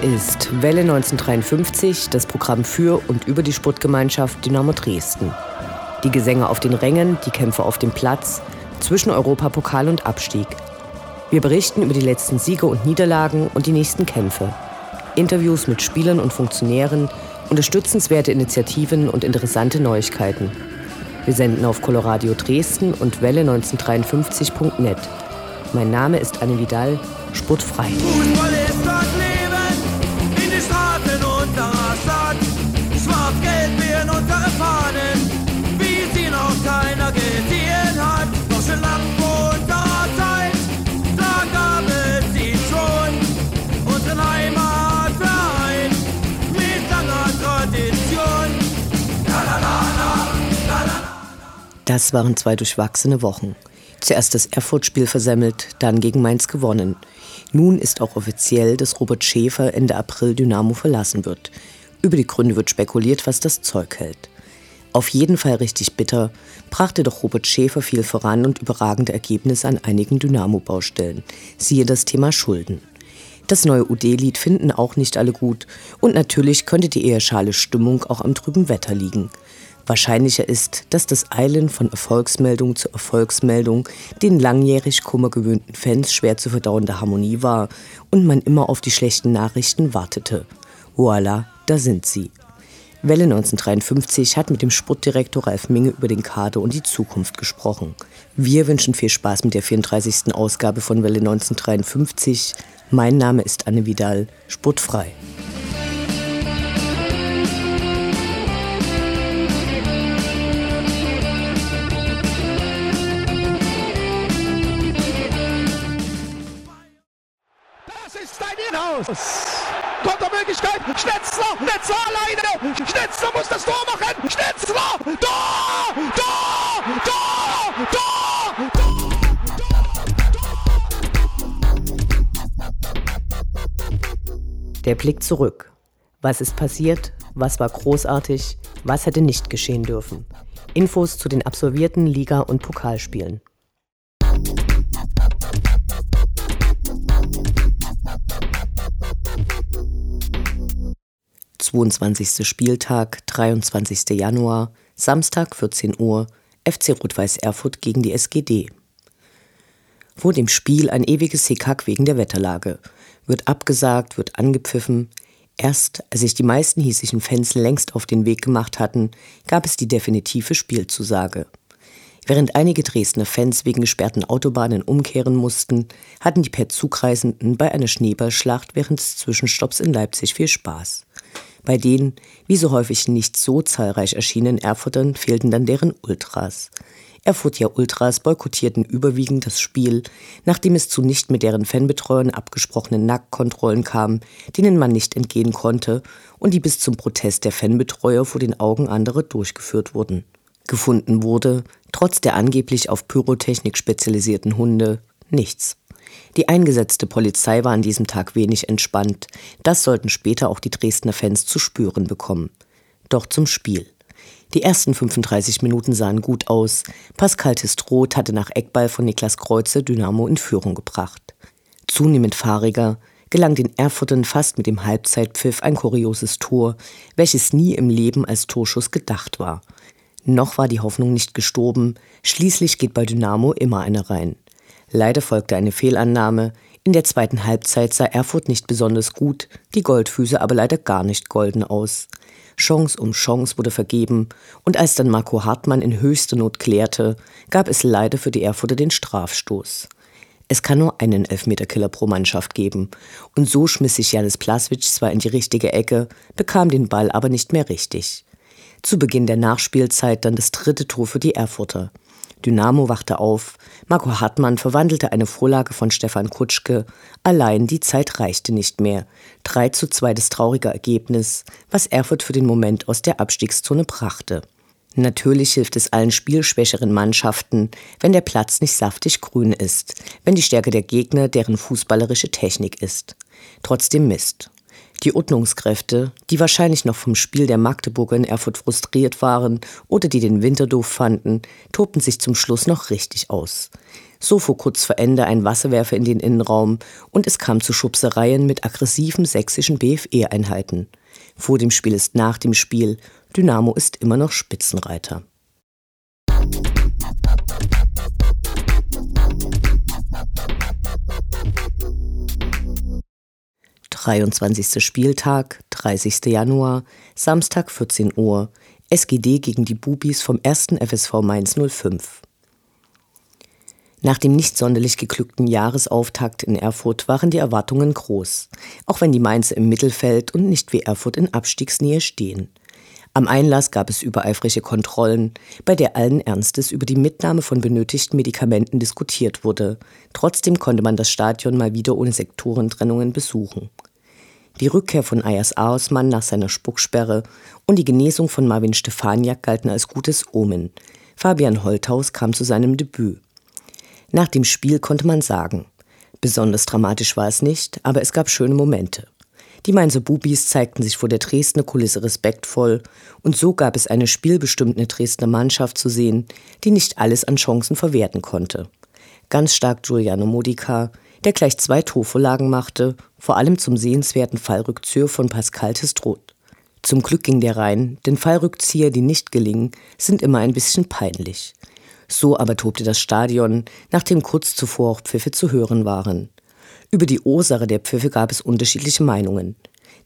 Hier ist Welle 1953, das Programm für und über die Sportgemeinschaft Dynamo Dresden. Die Gesänge auf den Rängen, die Kämpfe auf dem Platz, zwischen Europapokal und Abstieg. Wir berichten über die letzten Siege und Niederlagen und die nächsten Kämpfe. Interviews mit Spielern und Funktionären, unterstützenswerte Initiativen und interessante Neuigkeiten. Wir senden auf Coloradio Dresden und Welle1953.net. Mein Name ist Anne Vidal, sportfrei. Fußball ist das waren zwei durchwachsene Wochen. Zuerst das Erfurt-Spiel versemmelt, dann gegen Mainz gewonnen. Nun ist auch offiziell, dass Robert Schäfer Ende April Dynamo verlassen wird. Über die Gründe wird spekuliert, was das Zeug hält. Auf jeden Fall richtig bitter, brachte doch Robert Schäfer viel voran und überragende Ergebnisse an einigen Dynamo-Baustellen. Siehe das Thema Schulden. Das neue UD-Lied finden auch nicht alle gut und natürlich könnte die eher schale Stimmung auch am trüben Wetter liegen. Wahrscheinlicher ist, dass das Eilen von Erfolgsmeldung zu Erfolgsmeldung den langjährig kummergewöhnten Fans schwer zu verdauende Harmonie war und man immer auf die schlechten Nachrichten wartete. Voila, da sind sie. Welle 1953 hat mit dem Sportdirektor Ralf Minge über den Kader und die Zukunft gesprochen. Wir wünschen viel Spaß mit der 34. Ausgabe von Welle 1953. Mein Name ist Anne Vidal, sportfrei. Kontermöglichkeit. Schnetzler. Schnetzler alleine. Schnetzler muss das Tor machen. Tor. Tor. Tor. Tor. Tor. Der Blick zurück. Was ist passiert? Was war großartig? Was hätte nicht geschehen dürfen? Infos zu den absolvierten Liga- und Pokalspielen. 22. Spieltag, 23. Januar, Samstag 14 Uhr, FC Rot-Weiß Erfurt gegen die SGD. Vor dem Spiel ein ewiges Hickhack wegen der Wetterlage. Wird abgesagt, wird angepfiffen. Erst als sich die meisten hiesischen Fans längst auf den Weg gemacht hatten, gab es die definitive Spielzusage. Während einige Dresdner Fans wegen gesperrten Autobahnen umkehren mussten, hatten die per Zugreisenden bei einer Schneeballschlacht während des Zwischenstopps in Leipzig viel Spaß. Bei den, wie so häufig nicht so zahlreich erschienenen Erfurtern fehlten dann deren Ultras. Erfurter Ultras boykottierten überwiegend das Spiel, nachdem es zu nicht mit deren Fanbetreuern abgesprochenen Nacktkontrollen kam, denen man nicht entgehen konnte und die bis zum Protest der Fanbetreuer vor den Augen anderer durchgeführt wurden. Gefunden wurde, trotz der angeblich auf Pyrotechnik spezialisierten Hunde, nichts. Die eingesetzte Polizei war an diesem Tag wenig entspannt. Das sollten später auch die Dresdner Fans zu spüren bekommen. Doch zum Spiel. Die ersten 35 Minuten sahen gut aus. Pascal Testroth hatte nach Eckball von Niklas Kreuze Dynamo in Führung gebracht. Zunehmend fahriger gelang den Erfurtern fast mit dem Halbzeitpfiff ein kurioses Tor, welches nie im Leben als Torschuss gedacht war. Noch war die Hoffnung nicht gestorben, schließlich geht bei Dynamo immer eine rein. Leider folgte eine Fehlannahme. In der zweiten Halbzeit sah Erfurt nicht besonders gut, die Goldfüße aber leider gar nicht golden aus. Chance um Chance wurde vergeben, und als dann Marco Hartmann in höchster Not klärte, gab es leider für die Erfurter den Strafstoß. Es kann nur einen Elfmeterkiller pro Mannschaft geben, und so schmiss sich Janis Plaswitsch zwar in die richtige Ecke, bekam den Ball aber nicht mehr richtig. Zu Beginn der Nachspielzeit dann das dritte Tor für die Erfurter. Dynamo wachte auf, Marco Hartmann verwandelte eine Vorlage von Stefan Kutschke, allein die Zeit reichte nicht mehr. 3 zu 2 das traurige Ergebnis, was Erfurt für den Moment aus der Abstiegszone brachte. Natürlich hilft es allen spielschwächeren Mannschaften, wenn der Platz nicht saftig grün ist, wenn die Stärke der Gegner deren fußballerische Technik ist. Trotzdem Mist. Die Ordnungskräfte, die wahrscheinlich noch vom Spiel der Magdeburger in Erfurt frustriert waren oder die den Winter doof fanden, tobten sich zum Schluss noch richtig aus. So fuhr kurz vor Ende ein Wasserwerfer in den Innenraum und es kam zu Schubsereien mit aggressiven sächsischen BFE-Einheiten. Vor dem Spiel ist nach dem Spiel. Dynamo ist immer noch Spitzenreiter. 23. Spieltag, 30. Januar, Samstag 14 Uhr, SGD gegen die Bubis vom 1. FSV Mainz 05. Nach dem nicht sonderlich geglückten Jahresauftakt in Erfurt waren die Erwartungen groß, auch wenn die Mainzer im Mittelfeld und nicht wie Erfurt in Abstiegsnähe stehen. Am Einlass gab es übereifrige Kontrollen, bei der allen Ernstes über die Mitnahme von benötigten Medikamenten diskutiert wurde. Trotzdem konnte man das Stadion mal wieder ohne Sektorentrennungen besuchen. Die Rückkehr von Ayas Aosmann nach seiner Spucksperre und die Genesung von Marvin Stefaniak galten als gutes Omen. Fabian Holthaus kam zu seinem Debüt. Nach dem Spiel konnte man sagen, besonders dramatisch war es nicht, aber es gab schöne Momente. Die Mainzer Bubis zeigten sich vor der Dresdner Kulisse respektvoll und so gab es eine spielbestimmte Dresdner Mannschaft zu sehen, die nicht alles an Chancen verwerten konnte. Ganz stark Giuliano Modica, der gleich zwei Torvorlagen machte, vor allem zum sehenswerten Fallrückzieher von Pascal Testrot. Zum Glück ging der rein, denn Fallrückzieher, die nicht gelingen, sind immer ein bisschen peinlich. So aber tobte das Stadion, nachdem kurz zuvor auch Pfiffe zu hören waren. Über die Ursache der Pfiffe gab es unterschiedliche Meinungen.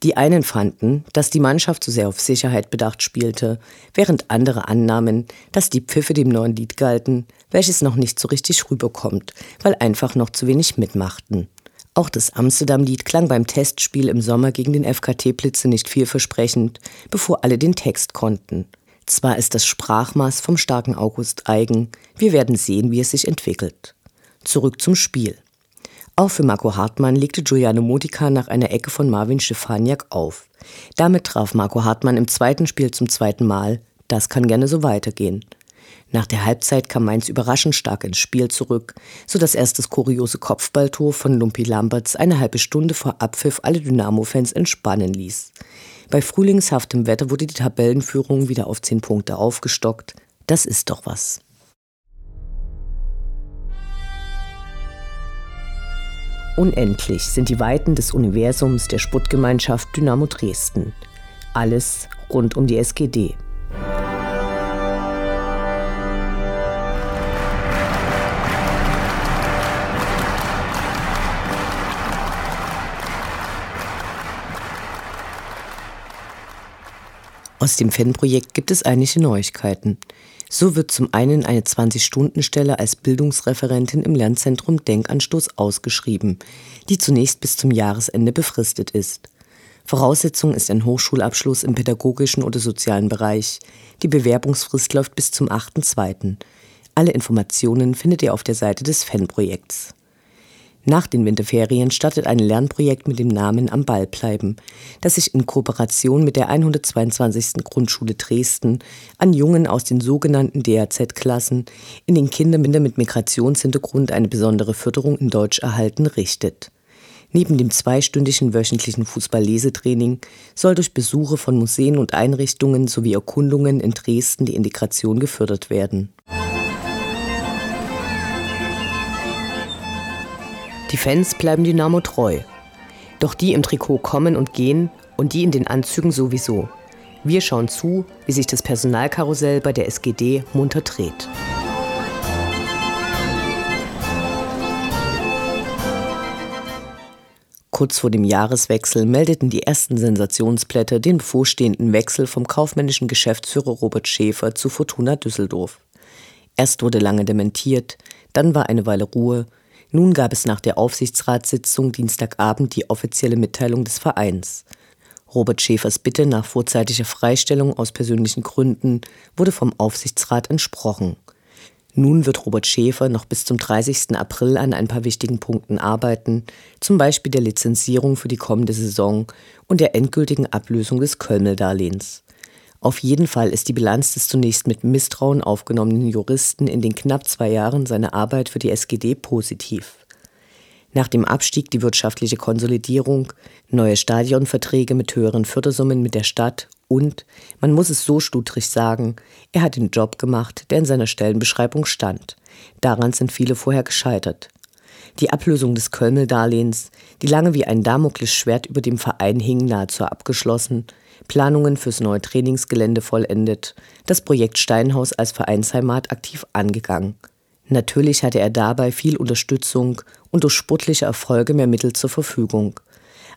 Die einen fanden, dass die Mannschaft zu sehr auf Sicherheit bedacht spielte, während andere annahmen, dass die Pfiffe dem neuen Lied galten, welches noch nicht so richtig rüberkommt, weil einfach noch zu wenig mitmachten. Auch das Amsterdam-Lied klang beim Testspiel im Sommer gegen den FKT-Blitze nicht vielversprechend, bevor alle den Text konnten. Zwar ist das Sprachmaß vom starken August eigen, wir werden sehen, wie es sich entwickelt. Zurück zum Spiel. Auch für Marco Hartmann legte Giuliano Modica nach einer Ecke von Marvin Stefaniak auf. Damit traf Marco Hartmann im zweiten Spiel zum zweiten Mal. Das kann gerne so weitergehen. Nach der Halbzeit kam Mainz überraschend stark ins Spiel zurück, so dass erst das kuriose Kopfballtor von Lumpi Lamberts eine halbe Stunde vor Abpfiff alle Dynamo-Fans entspannen ließ. Bei frühlingshaftem Wetter wurde die Tabellenführung wieder auf zehn Punkte aufgestockt. Das ist doch was. Unendlich sind die Weiten des Universums der Sputtgemeinschaft Dynamo Dresden. Alles rund um die SGD. Aus dem Fanprojekt gibt es einige Neuigkeiten. So wird zum einen eine 20-Stunden-Stelle als Bildungsreferentin im Lernzentrum Denkanstoß ausgeschrieben, die zunächst bis zum Jahresende befristet ist. Voraussetzung ist ein Hochschulabschluss im pädagogischen oder sozialen Bereich. Die Bewerbungsfrist läuft bis zum 8.2. Alle Informationen findet ihr auf der Seite des Fanprojekts. Nach den Winterferien startet ein Lernprojekt mit dem Namen Am Ball bleiben, das sich in Kooperation mit der 122. Grundschule Dresden an Jungen aus den sogenannten DAZ-Klassen, in den Kindern mit Migrationshintergrund eine besondere Förderung in Deutsch erhalten, richtet. Neben dem zweistündigen wöchentlichen Fußball-Lesetraining soll durch Besuche von Museen und Einrichtungen sowie Erkundungen in Dresden die Integration gefördert werden. Die Fans bleiben Dynamo treu. Doch die im Trikot kommen und gehen und die in den Anzügen sowieso. Wir schauen zu, wie sich das Personalkarussell bei der SGD munter dreht. Kurz vor dem Jahreswechsel meldeten die ersten Sensationsblätter den bevorstehenden Wechsel vom kaufmännischen Geschäftsführer Robert Schäfer zu Fortuna Düsseldorf. Erst wurde lange dementiert, dann war eine Weile Ruhe, nun gab es nach der Aufsichtsratssitzung Dienstagabend die offizielle Mitteilung des Vereins. Robert Schäfers Bitte nach vorzeitiger Freistellung aus persönlichen Gründen wurde vom Aufsichtsrat entsprochen. Nun wird Robert Schäfer noch bis zum 30. April an ein paar wichtigen Punkten arbeiten, zum Beispiel der Lizenzierung für die kommende Saison und der endgültigen Ablösung des Kölmel-Darlehens. Auf jeden Fall ist die Bilanz des zunächst mit Misstrauen aufgenommenen Juristen in den knapp zwei Jahren seiner Arbeit für die SGD positiv. Nach dem Abstieg die wirtschaftliche Konsolidierung, neue Stadionverträge mit höheren Fördersummen mit der Stadt und, man muss es so studrig sagen, er hat den Job gemacht, der in seiner Stellenbeschreibung stand. Daran sind viele vorher gescheitert. Die Ablösung des Kölmel-Darlehens, die lange wie ein Damoklesschwert über dem Verein hing, nahezu abgeschlossen, Planungen fürs neue Trainingsgelände vollendet, das Projekt Steinhaus als Vereinsheimat aktiv angegangen. Natürlich hatte er dabei viel Unterstützung und durch sportliche Erfolge mehr Mittel zur Verfügung.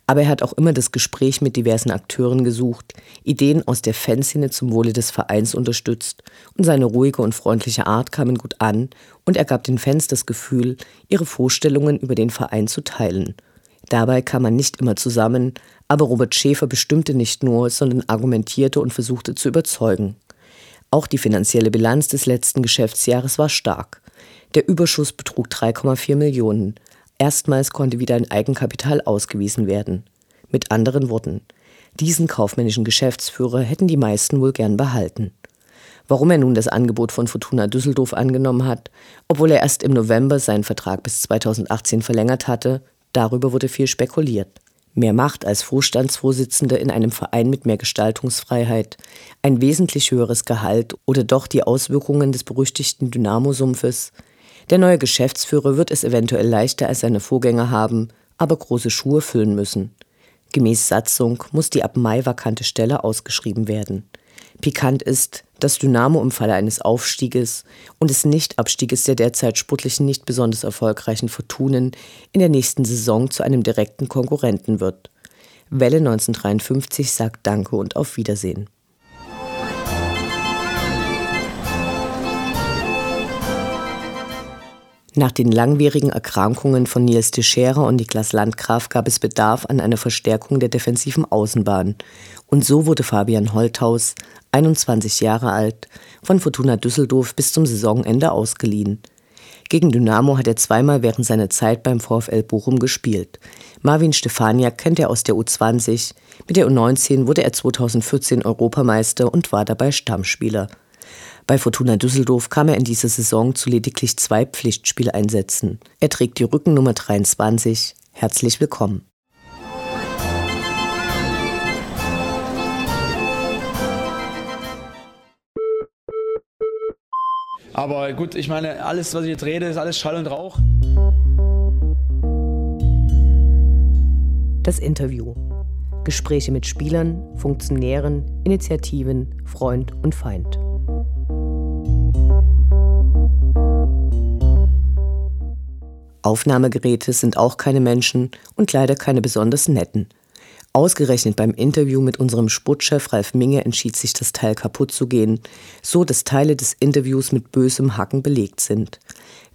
Aber er hat auch immer das Gespräch mit diversen Akteuren gesucht, Ideen aus der Fanszene zum Wohle des Vereins unterstützt und seine ruhige und freundliche Art kamen gut an und er gab den Fans das Gefühl, ihre Vorstellungen über den Verein zu teilen. Dabei kam man nicht immer zusammen, aber Robert Schäfer bestimmte nicht nur, sondern argumentierte und versuchte zu überzeugen. Auch die finanzielle Bilanz des letzten Geschäftsjahres war stark. Der Überschuss betrug 3,4 Millionen. Erstmals konnte wieder ein Eigenkapital ausgewiesen werden. Mit anderen Worten, diesen kaufmännischen Geschäftsführer hätten die meisten wohl gern behalten. Warum er nun das Angebot von Fortuna Düsseldorf angenommen hat, obwohl er erst im November seinen Vertrag bis 2018 verlängert hatte, darüber wurde viel spekuliert. Mehr Macht als Vorstandsvorsitzender in einem Verein mit mehr Gestaltungsfreiheit, ein wesentlich höheres Gehalt oder doch die Auswirkungen des berüchtigten Dynamo-Sumpfes, der neue Geschäftsführer wird es eventuell leichter als seine Vorgänger haben, aber große Schuhe füllen müssen. Gemäß Satzung muss die ab Mai vakante Stelle ausgeschrieben werden. Pikant ist, dass Dynamo im Falle eines Aufstieges und des Nichtabstieges der derzeit sportlichen nicht besonders erfolgreichen Fortunen in der nächsten Saison zu einem direkten Konkurrenten wird. Welle 1953 sagt Danke und auf Wiedersehen. Nach den langwierigen Erkrankungen von Nils Teixeira und Niklas Landgraf gab es Bedarf an einer Verstärkung der defensiven Außenbahn. Und so wurde Fabian Holthaus, 21 Jahre alt, von Fortuna Düsseldorf bis zum Saisonende ausgeliehen. Gegen Dynamo hat er zweimal während seiner Zeit beim VfL Bochum gespielt. Marvin Stefaniak kennt er aus der U20. Mit der U19 wurde er 2014 Europameister und war dabei Stammspieler. Bei Fortuna Düsseldorf kam er in dieser Saison zu lediglich zwei Pflichtspieleinsätzen. Er trägt die Rückennummer 23. Herzlich willkommen. Aber gut, ich meine, alles, was ich jetzt rede, ist alles Schall und Rauch. Das Interview. Gespräche mit Spielern, Funktionären, Initiativen, Freund und Feind. Aufnahmegeräte sind auch keine Menschen und leider keine besonders netten. Ausgerechnet beim Interview mit unserem Sportchef Ralf Minge entschied sich das Teil kaputt zu gehen, so dass Teile des Interviews mit bösem Hacken belegt sind.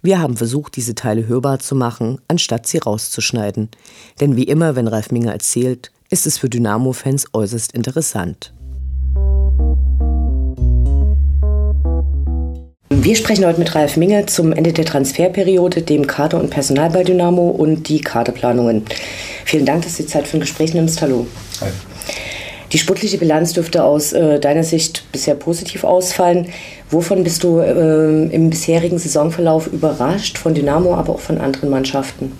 Wir haben versucht, diese Teile hörbar zu machen, anstatt sie rauszuschneiden. Denn wie immer, wenn Ralf Minge erzählt, ist es für Dynamo-Fans äußerst interessant. Wir sprechen heute mit Ralf Minge zum Ende der Transferperiode, dem Kader und Personal bei Dynamo und die Kaderplanungen. Vielen Dank, dass du die Zeit für ein Gespräch nimmst. Hallo. Hi. Die sportliche Bilanz dürfte aus äh, deiner Sicht bisher positiv ausfallen. Wovon bist du äh, im bisherigen Saisonverlauf überrascht, von Dynamo, aber auch von anderen Mannschaften?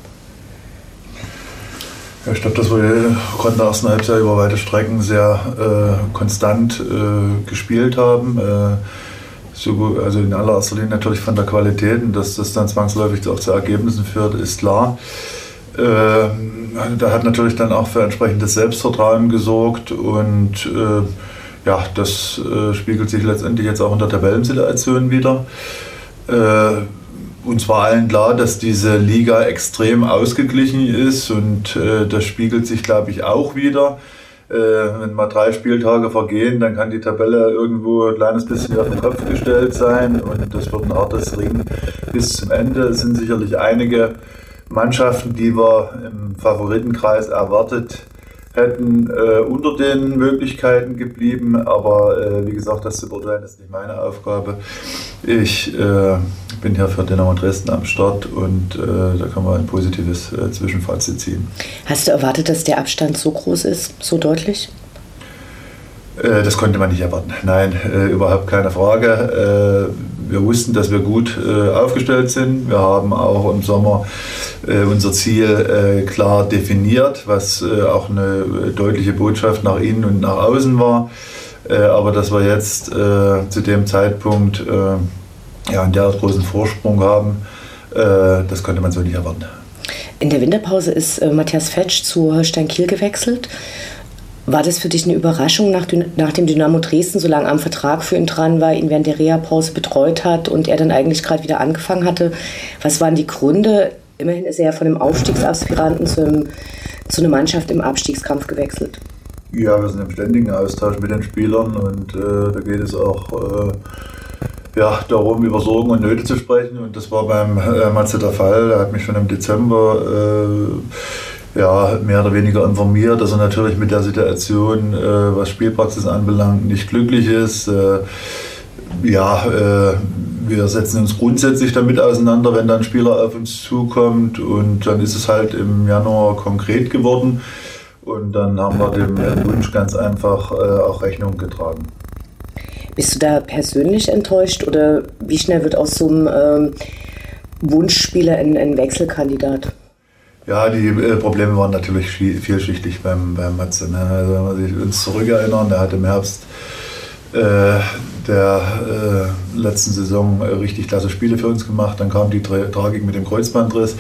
Ja, ich glaube, dass wir konnten der ersten Halbzeit über weite Strecken sehr äh, konstant äh, gespielt haben äh, so, also in allererster Linie natürlich von der Qualität und dass das dann zwangsläufig auch zu Ergebnissen führt, ist klar. Ähm, da hat natürlich dann auch für entsprechendes Selbstvertrauen gesorgt und äh, ja, das äh, spiegelt sich letztendlich jetzt auch in der Tabellensituation wieder. Äh, uns war allen klar, dass diese Liga extrem ausgeglichen ist und äh, das spiegelt sich, glaube ich, auch wieder. Äh, wenn mal drei Spieltage vergehen, dann kann die Tabelle irgendwo ein kleines bisschen auf den Kopf gestellt sein und das wird ein hartes Ring bis zum Ende. Es sind sicherlich einige Mannschaften, die wir im Favoritenkreis erwartet hätten, äh, unter den Möglichkeiten geblieben. Aber äh, wie gesagt, das zu beurteilen ist nicht meine Aufgabe. Ich äh, bin hier für Dynamo Dresden am Start und äh, da kann man ein positives äh, Zwischenfazit ziehen. Hast du erwartet, dass der Abstand so groß ist, so deutlich? Äh, das konnte man nicht erwarten. Nein, äh, überhaupt keine Frage. Äh, wir wussten, dass wir gut aufgestellt sind. Wir haben auch im Sommer unser Ziel klar definiert, was auch eine deutliche Botschaft nach innen und nach außen war. aber dass wir jetzt zu dem Zeitpunkt ja, einen derart großen Vorsprung haben, das konnte man so nicht erwarten. In der Winterpause ist Matthias Fetsch zu Holstein Kiel gewechselt. War das für dich eine Überraschung, nach, nachdem Dynamo Dresden so lange am Vertrag für ihn dran war, ihn während der Reha-Pause betreut hat und er dann eigentlich gerade wieder angefangen hatte? Was waren die Gründe? Immerhin ist er ja von einem Aufstiegsaspiranten zu, einem, zu einer Mannschaft im Abstiegskampf gewechselt. Ja, wir sind im ständigen Austausch mit den Spielern und äh, da geht es auch äh, ja, darum, über Sorgen und Nöte zu sprechen. Und das war beim äh, Matze der Fall. Er hat mich schon im Dezember äh, ja, mehr oder weniger informiert, dass er natürlich mit der Situation, äh, was Spielpraxis anbelangt, nicht glücklich ist. Äh, ja, äh, wir setzen uns grundsätzlich damit auseinander, wenn dann ein Spieler auf uns zukommt und dann ist es halt im Januar konkret geworden und dann haben wir dem Wunsch ganz einfach äh, auch Rechnung getragen. Bist du da persönlich enttäuscht oder wie schnell wird aus so einem ähm, Wunschspieler ein, ein Wechselkandidat? Ja, die äh, Probleme waren natürlich vielschichtig beim, beim Matze. Ne? Also wenn wir uns zurückerinnern, der hat im Herbst der äh, letzten Saison äh, richtig klasse Spiele für uns gemacht. Dann kam die Tra Tragik mit dem Kreuzbandriss.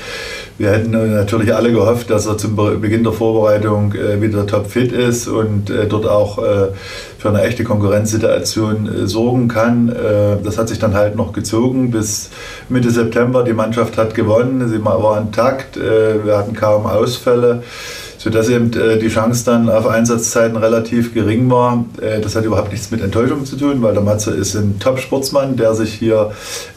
Wir hätten äh, natürlich alle gehofft, dass er zum Beginn der Vorbereitung äh, wieder topfit ist und äh, dort auch für eine echte Konkurrenzsituation sorgen kann. das hat sich dann halt noch gezogen bis Mitte September. Die Mannschaft hat gewonnen, sie war intakt, wir hatten kaum Ausfälle sodass eben äh, die Chance dann auf Einsatzzeiten relativ gering war. Äh, das hat überhaupt nichts mit Enttäuschung zu tun, weil der Matze ist ein Top-Sportsmann, der sich hier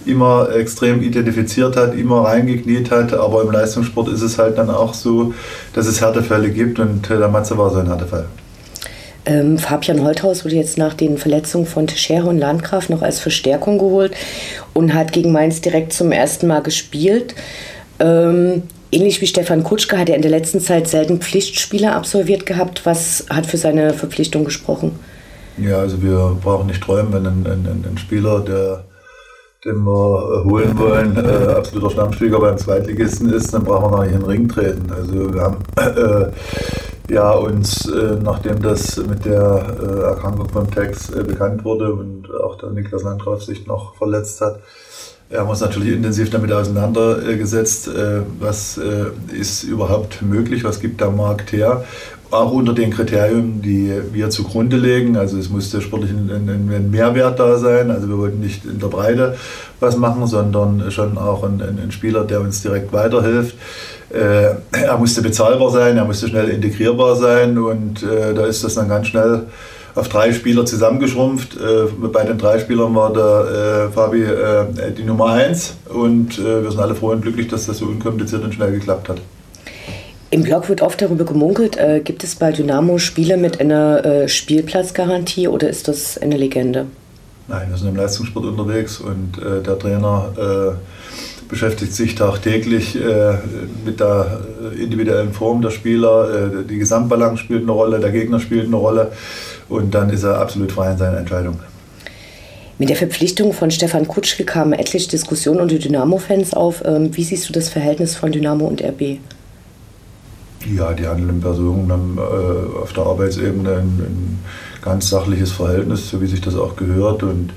immer extrem identifiziert hat, immer reingekniet hat, aber im Leistungssport ist es halt dann auch so, dass es Härtefälle gibt und äh, der Matze war so ein Härtefall. Ähm, Fabian Holthaus wurde jetzt nach den Verletzungen von Teixeira und Landgraf noch als Verstärkung geholt und hat gegen Mainz direkt zum ersten Mal gespielt. Ähm, Ähnlich wie Stefan Kutschke hat er in der letzten Zeit selten Pflichtspiele absolviert gehabt. Was hat für seine Verpflichtung gesprochen? Ja, also wir brauchen nicht träumen, wenn ein, ein, ein Spieler, der, den wir holen wollen, äh, absoluter Stammspieler beim Zweitligisten ist, dann brauchen wir gar nicht in den Ring treten. Also wir haben äh, ja, uns, äh, nachdem das mit der äh, Erkrankung von Tex äh, bekannt wurde und auch der Niklas Landgraf sich noch verletzt hat, wir haben uns natürlich intensiv damit auseinandergesetzt, äh, was äh, ist überhaupt möglich, was gibt der Markt her. Auch unter den Kriterien, die wir zugrunde legen. Also es musste sportlich ein, Mehrwert da sein. Also wir wollten nicht in der Breite was machen, sondern schon auch ein, ein Spieler, der uns direkt weiterhilft. Äh, er musste bezahlbar sein, er musste schnell integrierbar sein und da ist das dann ganz schnell auf drei Spieler zusammengeschrumpft. Äh, bei den drei Spielern war der äh, Fabi äh, die Nummer eins und äh, wir sind alle froh und glücklich, dass das so unkompliziert und schnell geklappt hat. Im Blog wird oft darüber gemunkelt, äh, gibt es bei Dynamo Spiele mit einer äh, Spielplatzgarantie oder ist das eine Legende? Nein, wir sind im Leistungssport unterwegs und der Trainer beschäftigt sich tagtäglich äh, mit der individuellen Form der Spieler. Äh, die Gesamtbalance spielt eine Rolle, der Gegner spielt eine Rolle und dann ist er absolut frei in seiner Entscheidung. Mit der Verpflichtung von Stefan Kutschke kamen etliche Diskussionen unter Dynamo-Fans auf. Ähm, wie siehst du das Verhältnis von Dynamo und RB? Ja, die handelnden Personen haben äh, auf der Arbeitsebene ein, ein, ganz sachliches Verhältnis, so wie sich das auch gehört. Und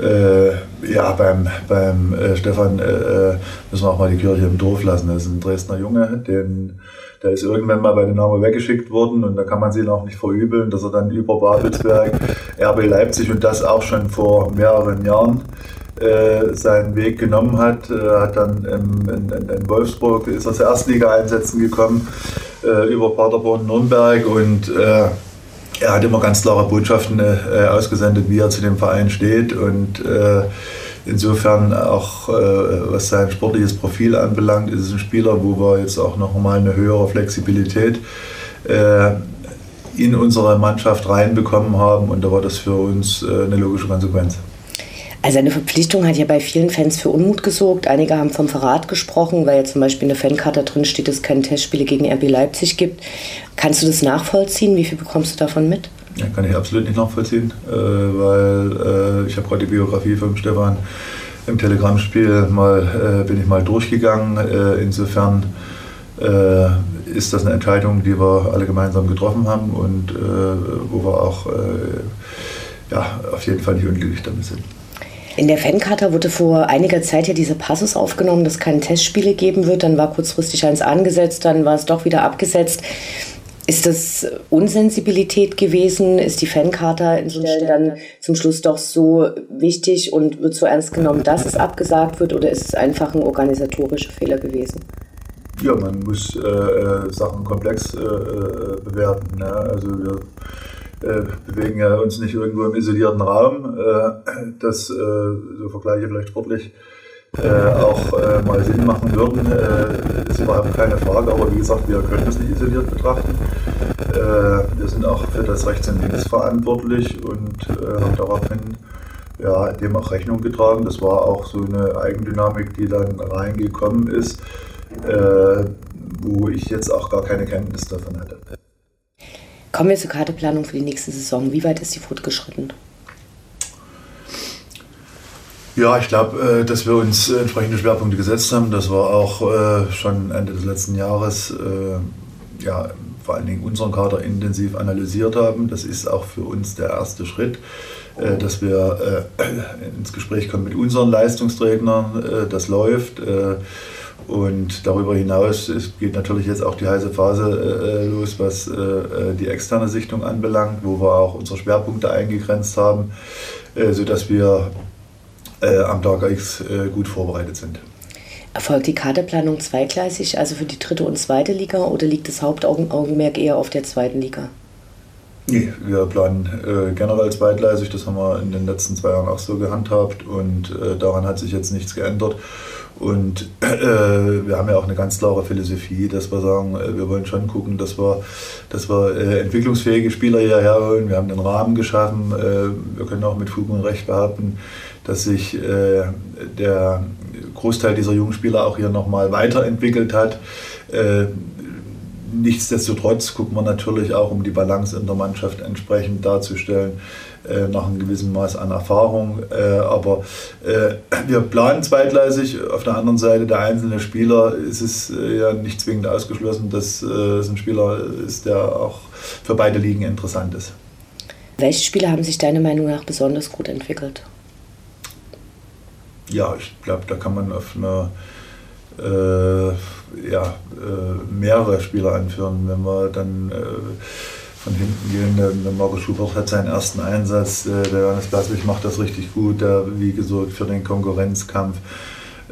äh, ja, beim, beim äh, Stefan äh, äh, müssen wir auch mal die Kirche im Dorf lassen. Das ist ein Dresdner Junge, den der ist irgendwann mal bei Dynamo weggeschickt worden und da kann man sich auch nicht verübeln, dass er dann über Babelsberg, RB Leipzig und das auch schon vor mehreren Jahren äh, seinen Weg genommen hat. Er hat dann im, in, in, Wolfsburg ist aus Erstliga-Einsätzen gekommen äh, über Paderborn, Nürnberg und äh, er hat immer ganz klare Botschaften äh, ausgesendet, wie er zu dem Verein steht und äh, Insofern auch, äh, was sein sportliches Profil anbelangt, ist es ein Spieler, wo wir jetzt auch noch mal eine höhere Flexibilität äh, in unsere Mannschaft reinbekommen haben und da war das für uns äh, eine logische Konsequenz. Also eine Verpflichtung hat ja bei vielen Fans für Unmut gesorgt. Einige haben vom Verrat gesprochen, weil ja zum Beispiel in der Fankarte drin steht, dass es keine Testspiele gegen RB Leipzig gibt. Kannst du das nachvollziehen? Wie viel bekommst du davon mit? Ja, kann ich absolut nicht nachvollziehen, äh, weil äh, ich habe gerade die Biografie von Stefan im Telegram-Spiel mal, äh, bin ich mal durchgegangen. Insofern ist das eine Entscheidung, die wir alle gemeinsam getroffen haben und wo wir auch ja, auf jeden Fall nicht unglücklich damit sind. In der Fankarte wurde vor einiger Zeit ja dieser Passus aufgenommen, dass es keine Testspiele geben wird. Dann war kurzfristig eins angesetzt, dann war es doch wieder abgesetzt. Ist das Unsensibilität gewesen? Ist die Fankarte in so dann zum Schluss doch so wichtig und wird so ernst genommen, dass es abgesagt wird? Oder ist es einfach ein organisatorischer Fehler gewesen? Ja, man muss äh, äh Sachen komplex äh, äh, bewerten. Ne? Also wir äh, bewegen ja uns nicht irgendwo im isolierten Raum. Äh, das, äh, so Vergleiche vielleicht sportlich, äh, auch äh, mal Sinn machen würden, äh, ist überhaupt keine Frage. Aber wie gesagt, wir können das nicht isoliert betrachten. wir sind auch für das Rechts und Links verantwortlich und haben daraufhin ja, dem auch Rechnung getragen. Das war auch so eine Eigendynamik, die dann reingekommen ist, wo ich jetzt auch gar keine Kenntnis davon hatte. Kommen wir zur Karteplanung für die nächste Saison. Wie weit ist die fortgeschritten? Ja, ich glaube, äh, dass wir uns entsprechende Schwerpunkte gesetzt haben. Das war auch äh, schon Ende des letzten Jahres, äh, ja, vor allen Dingen unseren Kader intensiv analysiert haben. Das ist auch für uns der erste Schritt, dass wir ins Gespräch kommen mit unseren Leistungsträgern. Das läuft. Und darüber hinaus geht natürlich jetzt auch die heiße Phase äh, äh, los, was äh, äh, die externe Sichtung anbelangt, wo wir auch unsere Schwerpunkte eingegrenzt haben, äh, sodass wir äh, am Tag X äh, gut vorbereitet sind. Erfolgt die Kaderplanung zweigleisig, also für die dritte und zweite Liga, oder liegt das Hauptaugenmerk eher auf der zweiten Liga? Nee, wir planen äh, generell zweitgleisig. Das haben wir in den letzten zwei Jahren auch so gehandhabt und äh, daran hat sich jetzt nichts geändert. Und äh, wir haben ja auch eine ganz klare Philosophie, dass wir sagen, äh, wir wollen schon gucken, dass wir, dass wir äh, entwicklungsfähige Spieler hierher holen. Wir haben den Rahmen geschaffen. Äh, wir können auch mit Fug und Recht behaupten, dass sich der Großteil dieser jungen Spieler auch hier nochmal weiterentwickelt hat. Nichtsdestotrotz gucken wir natürlich auch, um die Balance in der Mannschaft entsprechend darzustellen, äh, nach einem gewissen Maß an Erfahrung. Äh, aber äh, wir planen zweigleisig. Auf der anderen Seite, der einzelne Spieler ist es äh, ja nicht zwingend ausgeschlossen, dass äh, es ein Spieler ist, der auch für beide Ligen interessant ist. Welche Spieler haben sich deiner Meinung nach besonders gut entwickelt? Ja, ich glaube, da kann man auf einer ja, äh, mehrere Spieler anführen. Wenn wir dann äh, von hinten gehen, der, der Markus Schubert hat seinen ersten Einsatz, äh, der Johannes Blaswig macht das richtig gut, der wie gesorgt für den Konkurrenzkampf.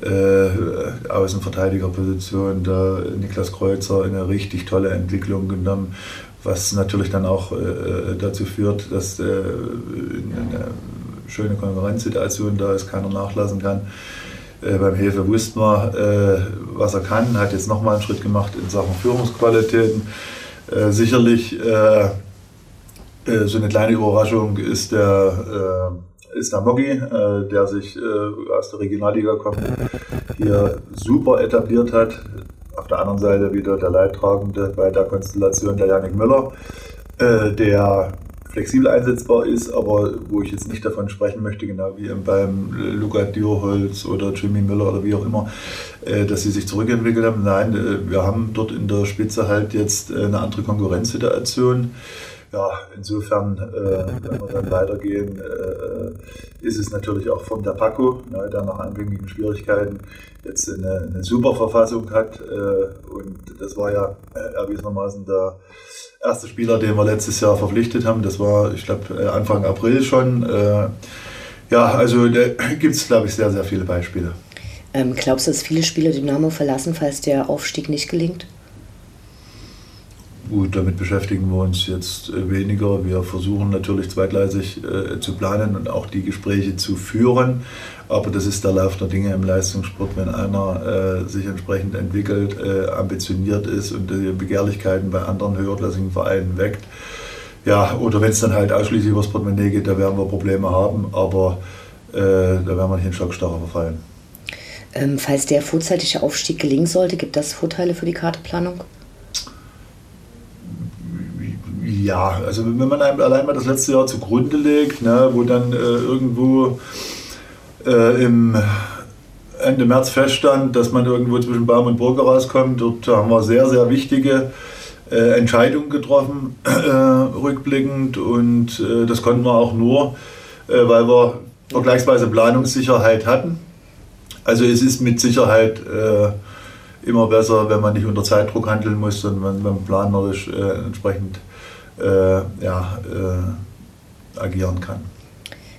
Äh, Außenverteidigerposition, der Niklas Kreuzer eine richtig tolle Entwicklung genommen, was natürlich dann auch äh, dazu führt, dass äh, eine schöne Konkurrenzsituation da ist, keiner nachlassen kann. Äh, beim Hefe wussten wir, äh, was er kann, hat jetzt nochmal einen Schritt gemacht in Sachen Führungsqualitäten. Äh, sicherlich äh, äh, so eine kleine Überraschung ist der, ist der Moggi, der sich aus der Regionalliga kommt, hier super etabliert hat. Auf der anderen Seite wieder der Leidtragende bei der Konstellation der Janik Müller, der flexibel einsetzbar ist, aber wo ich jetzt nicht davon sprechen möchte, genau wie beim Luca Dürholz oder Jimmy Müller oder wie auch immer, äh, dass sie sich zurückentwickelt haben. Nein, äh, wir haben dort in der Spitze halt jetzt äh, eine andere Konkurrenzsituation. Ja, insofern, wenn wir dann weitergehen, ist es natürlich auch von der Paco, ne, der nach anfänglichen Schwierigkeiten jetzt eine, eine super Verfassung hat. und das war ja erwiesenermaßen der erste Spieler, den wir letztes Jahr verpflichtet haben. Das war, ich glaube, äh, Anfang April schon. Äh, ja, also da gibt es, glaube ich, sehr, sehr viele Beispiele. Ähm, glaubst du, dass viele Spieler Dynamo verlassen, falls der Aufstieg nicht gelingt? Gut, damit beschäftigen wir uns jetzt äh, weniger. Wir versuchen natürlich zweigleisig äh, zu planen und auch die Gespräche zu führen. Aber das ist der Lauf der Dinge im Leistungssport. Wenn einer äh, sich entsprechend entwickelt, äh, ambitioniert ist und die Begehrlichkeiten bei anderen höherklassigen Vereinen weckt, ja, oder wenn es dann halt ausschließlich über das Portemonnaie geht, da werden wir Probleme haben. Aber äh, da werden wir nicht in Schockstarre verfallen. Ähm, falls der vorzeitige Aufstieg gelingen sollte, gibt das Vorteile für die Karteplanung? Ja, also wenn man allein mal das letzte Jahr zugrunde legt, ne, wo dann äh, irgendwo äh, im Ende März feststand, dass man irgendwo zwischen Baum und Burger rauskommt, dort haben wir sehr, sehr wichtige äh, Entscheidungen getroffen, äh, rückblickend. Und äh, das konnten wir auch nur, äh, weil wir vergleichsweise Planungssicherheit hatten. Also es ist mit Sicherheit immer besser, wenn man nicht unter Zeitdruck handeln muss, sondern wenn man planerisch entsprechend ja, agieren kann.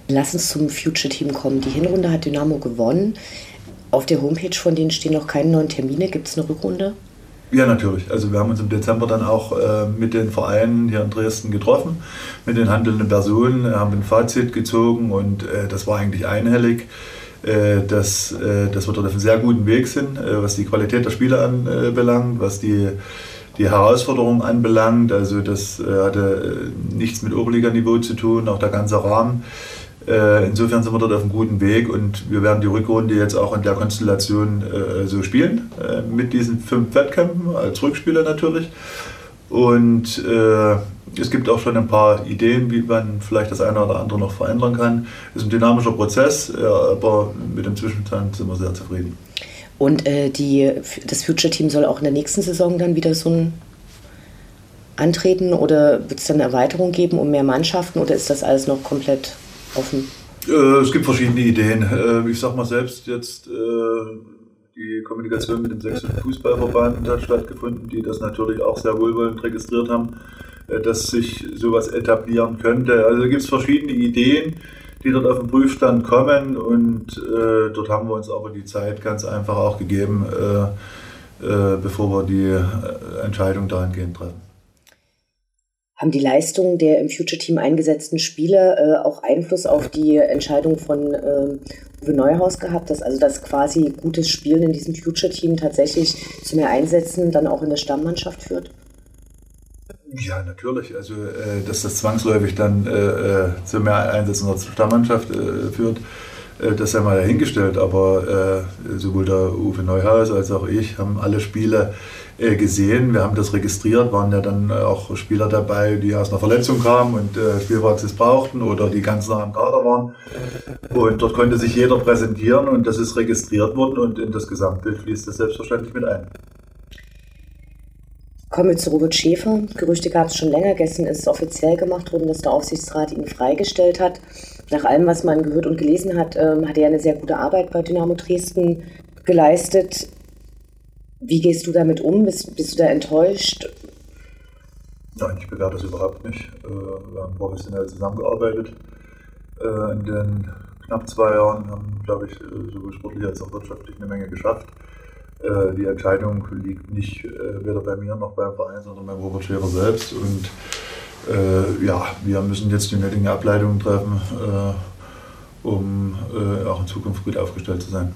Lass uns zum Future Team kommen. Die Hinrunde hat Dynamo gewonnen. Auf der Homepage von denen stehen noch keine neuen Termine. Gibt es eine Rückrunde? Ja, natürlich. Also wir haben uns im Dezember dann auch äh, mit den Vereinen hier in Dresden getroffen, mit den handelnden Personen, haben ein Fazit gezogen und äh, das war eigentlich einhellig, äh, dass, äh, dass wir dort auf einem sehr guten Weg sind, äh, was die Qualität der Spiele anbelangt, was die, die Herausforderungen anbelangt. Also das äh, hatte nichts mit Oberliganiveau zu tun, auch der ganze Rahmen. Äh, insofern sind wir dort auf einem guten Weg und wir werden die Rückrunde jetzt auch in der Konstellation äh, so spielen, äh, mit diesen fünf Wettkämpfen, als Rückspieler natürlich. Und äh, es gibt auch schon ein paar Ideen, wie man vielleicht das eine oder andere noch verändern kann. Es ist ein dynamischer Prozess, äh, aber mit dem Zwischenstand sind wir sehr zufrieden. Und äh, die, das Future Team soll auch in der nächsten Saison dann wieder so ein antreten oder wird es dann eine Erweiterung geben um mehr Mannschaften oder ist das alles noch komplett offen? Äh, es gibt verschiedene Ideen. Äh, ich sag mal selbst jetzt, äh, die Kommunikation mit dem sächsischen Fußballverband hat stattgefunden, die das natürlich auch sehr wohlwollend registriert haben, dass sich sowas etablieren könnte. Also gibt es verschiedene Ideen, die dort auf den Prüfstand kommen und äh, dort haben wir uns aber die Zeit ganz einfach auch gegeben, äh, äh, bevor wir die Entscheidung dahingehend treffen haben die Leistungen der im Future-Team eingesetzten Spieler äh, auch Einfluss auf die Entscheidung von äh, Uwe Neuhaus gehabt, dass also das quasi gutes Spielen in diesem Future-Team tatsächlich zu mehr Einsätzen dann auch in der Stammmannschaft führt? Ja, natürlich. Also, äh, dass das zwangsläufig dann äh, äh, zu mehr Einsätzen in der Stammmannschaft äh, führt, das sei mal dahingestellt. Aber sowohl der Uwe Neuhaus als auch ich haben alle Spiele äh, gesehen. Wir haben das registriert, waren ja dann auch Spieler dabei, die aus einer Verletzung kamen und äh, Spielpraxis brauchten oder die ganz nah am Kader waren. Und dort konnte sich jeder präsentieren und das ist registriert worden und in das Gesamtbild fließt das selbstverständlich mit ein. Kommen wir zu Robert Schäfer. Gerüchte gab es schon länger. Gestern ist es offiziell gemacht worden, dass der Aufsichtsrat ihn freigestellt hat. Nach allem, was man gehört und gelesen hat, ähm, hat er eine sehr gute Arbeit bei Dynamo Dresden geleistet. Wie gehst du damit um? Bist, bist du da enttäuscht? Nein, ich bewerte das überhaupt nicht. Äh, wir haben professionell zusammengearbeitet äh, in den knapp zwei Jahren, haben, glaube ich, äh, sowohl sportlich als auch wirtschaftlich eine Menge geschafft. Die Entscheidung liegt nicht weder bei mir noch beim Verein, sondern beim Robert Schäfer selbst. Und ja, wir müssen jetzt die nötigen Ableitungen treffen, um auch in Zukunft gut aufgestellt zu sein.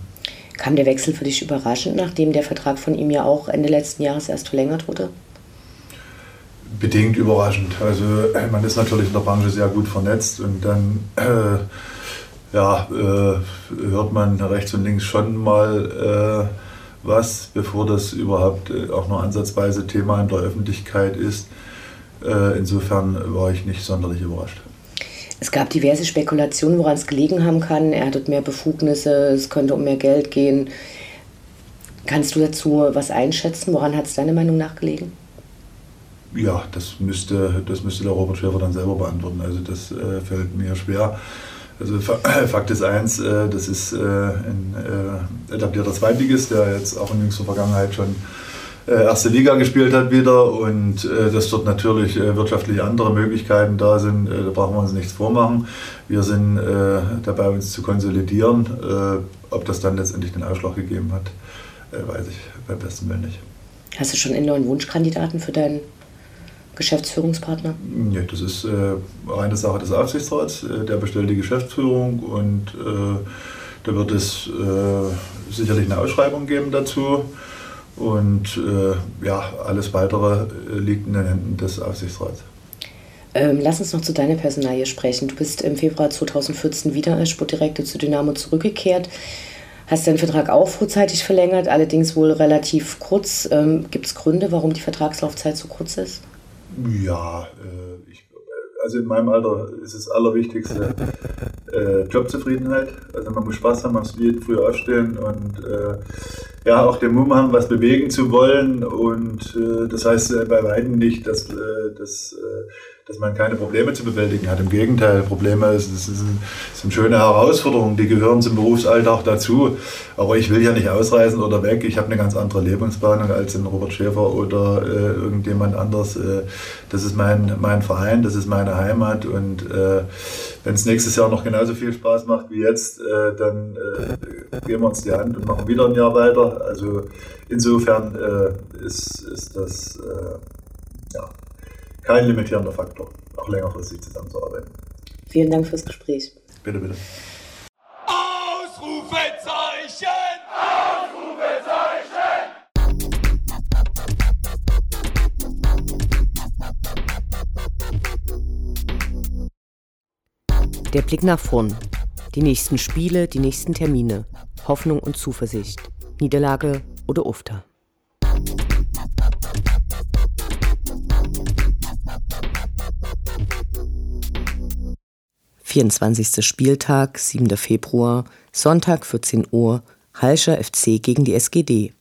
Kam der Wechsel für dich überraschend, nachdem der Vertrag von ihm ja auch Ende letzten Jahres erst verlängert wurde? Bedingt überraschend. Also äh, man ist natürlich in der Branche sehr gut vernetzt und dann äh, ja, äh, hört man rechts und links schon mal äh, was, bevor das überhaupt äh, auch nur ansatzweise Thema in der Öffentlichkeit ist. Äh, insofern war ich nicht sonderlich überrascht. Es gab diverse Spekulationen, woran es gelegen haben kann. Er hat mehr Befugnisse, es könnte um mehr Geld gehen. Kannst du dazu was einschätzen? Woran hat es deiner Meinung nach gelegen? Ja, das müsste, das müsste der Robert Schäfer dann selber beantworten. Also das äh, fällt mir schwer. Also Fakt ist eins, äh, das ist äh, ein äh, etablierter Zweitligist, der jetzt auch in jüngster Vergangenheit schon erste Liga gespielt hat wieder und dass dort natürlich wirtschaftlich andere Möglichkeiten da sind, da brauchen wir uns nichts vormachen. Wir sind dabei, uns zu konsolidieren. ob das dann letztendlich den Ausschlag gegeben hat, weiß ich beim besten Willen nicht. Hast du schon einen neuen Wunschkandidaten für deinen Geschäftsführungspartner? Nee, das ist äh, reine Sache des Aufsichtsrats. der bestellt die Geschäftsführung und äh, da wird es äh, sicherlich eine Ausschreibung geben dazu. Und äh, ja, alles weitere äh, liegt in den Händen des Aufsichtsrats. Ähm, lass uns noch zu deiner Personalie sprechen. Du bist im Februar 2014 wieder als Sportdirektor zu Dynamo zurückgekehrt. Hast deinen Vertrag auch frühzeitig verlängert, allerdings wohl relativ kurz. Ähm, Gibt es Gründe, warum die Vertragslaufzeit so kurz ist? Ja, äh, ich, also in meinem Alter ist das Allerwichtigste äh, Jobzufriedenheit. Also man muss Spaß haben, man muss jeden früh aufstehen und äh, ja auch den Mumm haben, was bewegen zu wollen. Und äh, das heißt äh, bei weitem nicht, dass, äh, dass dass man keine Probleme zu bewältigen hat. Im Gegenteil, Probleme ein, sind schöne Herausforderungen, die gehören zum Berufsalltag dazu. Aber ich will ja nicht ausreisen oder weg. Ich habe eine ganz andere Lebensplanung als ein Robert Schäfer oder äh, irgendjemand anderes. Äh, das ist mein, mein Verein, das ist meine Heimat und äh, wenn es nächstes Jahr noch genauso viel Spaß macht wie jetzt, äh, dann äh, geben wir uns die Hand und machen wieder ein Jahr weiter. Also insofern ist, ist das ja, kein limitierender Faktor, auch längerfristig zusammenzuarbeiten. Vielen Dank fürs Gespräch. Bitte, bitte. Ausrufezeichen! Ausrufezeichen! Der Blick nach vorn. Die nächsten Spiele, die nächsten Termine. Hoffnung und Zuversicht. Niederlage oder Ufter. 24. Spieltag, 7. Februar, Sonntag 14 Uhr, Hallscher FC gegen die SGD.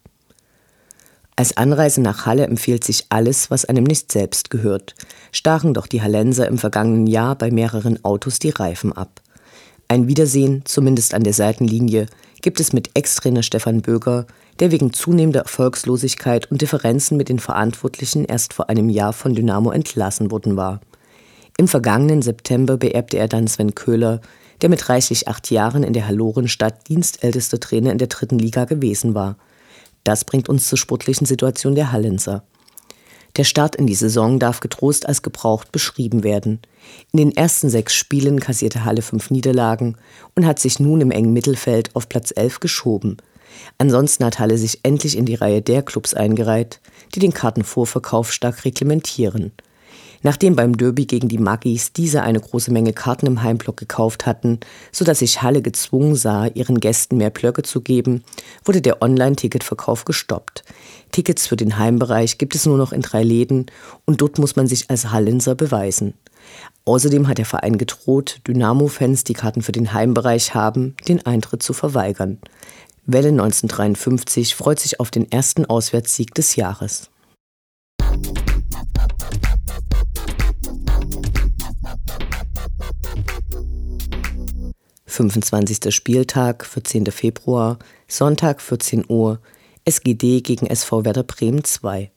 Als Anreise nach Halle empfiehlt sich alles, was einem nicht selbst gehört, stachen doch die Hallenser im vergangenen Jahr bei mehreren Autos die Reifen ab. Ein Wiedersehen, zumindest an der Seitenlinie, gibt es mit Ex-Trainer Stefan Böger, der wegen zunehmender Erfolgslosigkeit und Differenzen mit den Verantwortlichen erst vor einem Jahr von Dynamo entlassen worden war. Im vergangenen September beerbte er dann Sven Köhler, der mit reichlich acht Jahren in der Hallorenstadt dienstältester Trainer in der dritten Liga gewesen war. Das bringt uns zur sportlichen Situation der Hallenser. Der Start in die Saison darf getrost als gebraucht beschrieben werden. In den ersten sechs Spielen kassierte Halle fünf Niederlagen und hat sich nun im engen Mittelfeld auf Platz elf geschoben. Ansonsten hat Halle sich endlich in die Reihe der Clubs eingereiht, die den Kartenvorverkauf stark reglementieren. Nachdem beim Derby gegen die Maggies diese eine große Menge Karten im Heimblock gekauft hatten, sodass sich Halle gezwungen sah, ihren Gästen mehr Blöcke zu geben, wurde der Online-Ticketverkauf gestoppt. Tickets für den Heimbereich gibt es nur noch in drei Läden und dort muss man sich als Hallenser beweisen. Außerdem hat der Verein gedroht, Dynamo-Fans, die Karten für den Heimbereich haben, den Eintritt zu verweigern. Welle 1953 freut sich auf den ersten Auswärtssieg des Jahres. 25. Spieltag, 14. Februar, Sonntag 14 Uhr, SGD gegen SV Werder Bremen 2.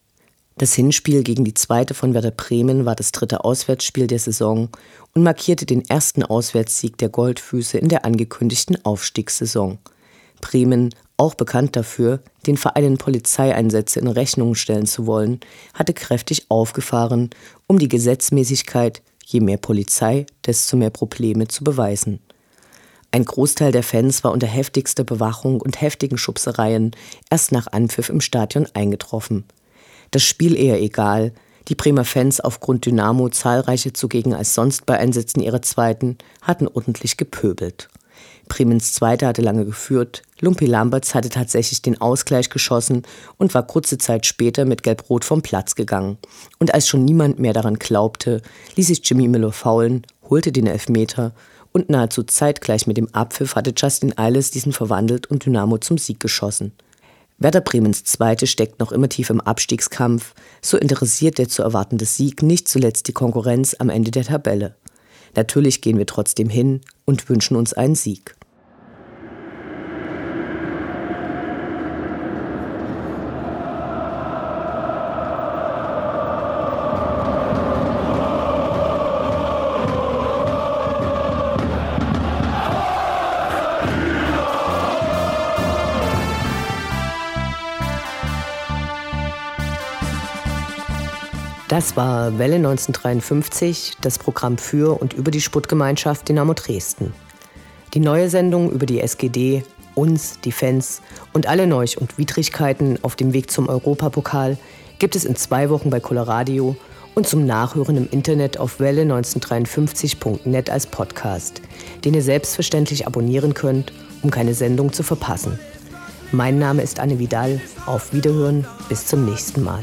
Das Hinspiel gegen die zweite von Werder Bremen war das dritte Auswärtsspiel der Saison und markierte den ersten Auswärtssieg der Goldfüße in der angekündigten Aufstiegssaison. Bremen, auch bekannt dafür, den Vereinen Polizeieinsätze in Rechnung stellen zu wollen, hatte kräftig aufgefahren, um die Gesetzmäßigkeit, je mehr Polizei, desto mehr Probleme zu beweisen. Ein Großteil der Fans war unter heftigster Bewachung und heftigen Schubsereien erst nach Anpfiff im Stadion eingetroffen. Das Spiel eher egal, die Bremer Fans aufgrund Dynamo zahlreiche zugegen als sonst bei Einsätzen ihrer Zweiten hatten ordentlich gepöbelt. Bremens Zweiter hatte lange geführt, Lumpi Lamberts hatte tatsächlich den Ausgleich geschossen und war kurze Zeit später mit Gelb-Rot vom Platz gegangen. Und als schon niemand mehr daran glaubte, ließ sich Jimmy Miller faulen, holte den Elfmeter und nahezu zeitgleich mit dem Abpfiff hatte Justin Eiles diesen verwandelt und Dynamo zum Sieg geschossen. Werder Bremens Zweite steckt noch immer tief im Abstiegskampf, so interessiert der zu erwartende Sieg nicht zuletzt die Konkurrenz am Ende der Tabelle. Natürlich gehen wir trotzdem hin und wünschen uns einen Sieg. Das war Welle 1953, das Programm für und über die Sportgemeinschaft Dynamo Dresden. Die neue Sendung über die SGD, uns, die Fans und alle Neuch- und Widrigkeiten auf dem Weg zum Europapokal gibt es in zwei Wochen bei Coloradio und zum Nachhören im Internet auf welle1953.net als Podcast, den ihr selbstverständlich abonnieren könnt, um keine Sendung zu verpassen. Mein Name ist Anne Vidal. Auf Wiederhören. Bis zum nächsten Mal.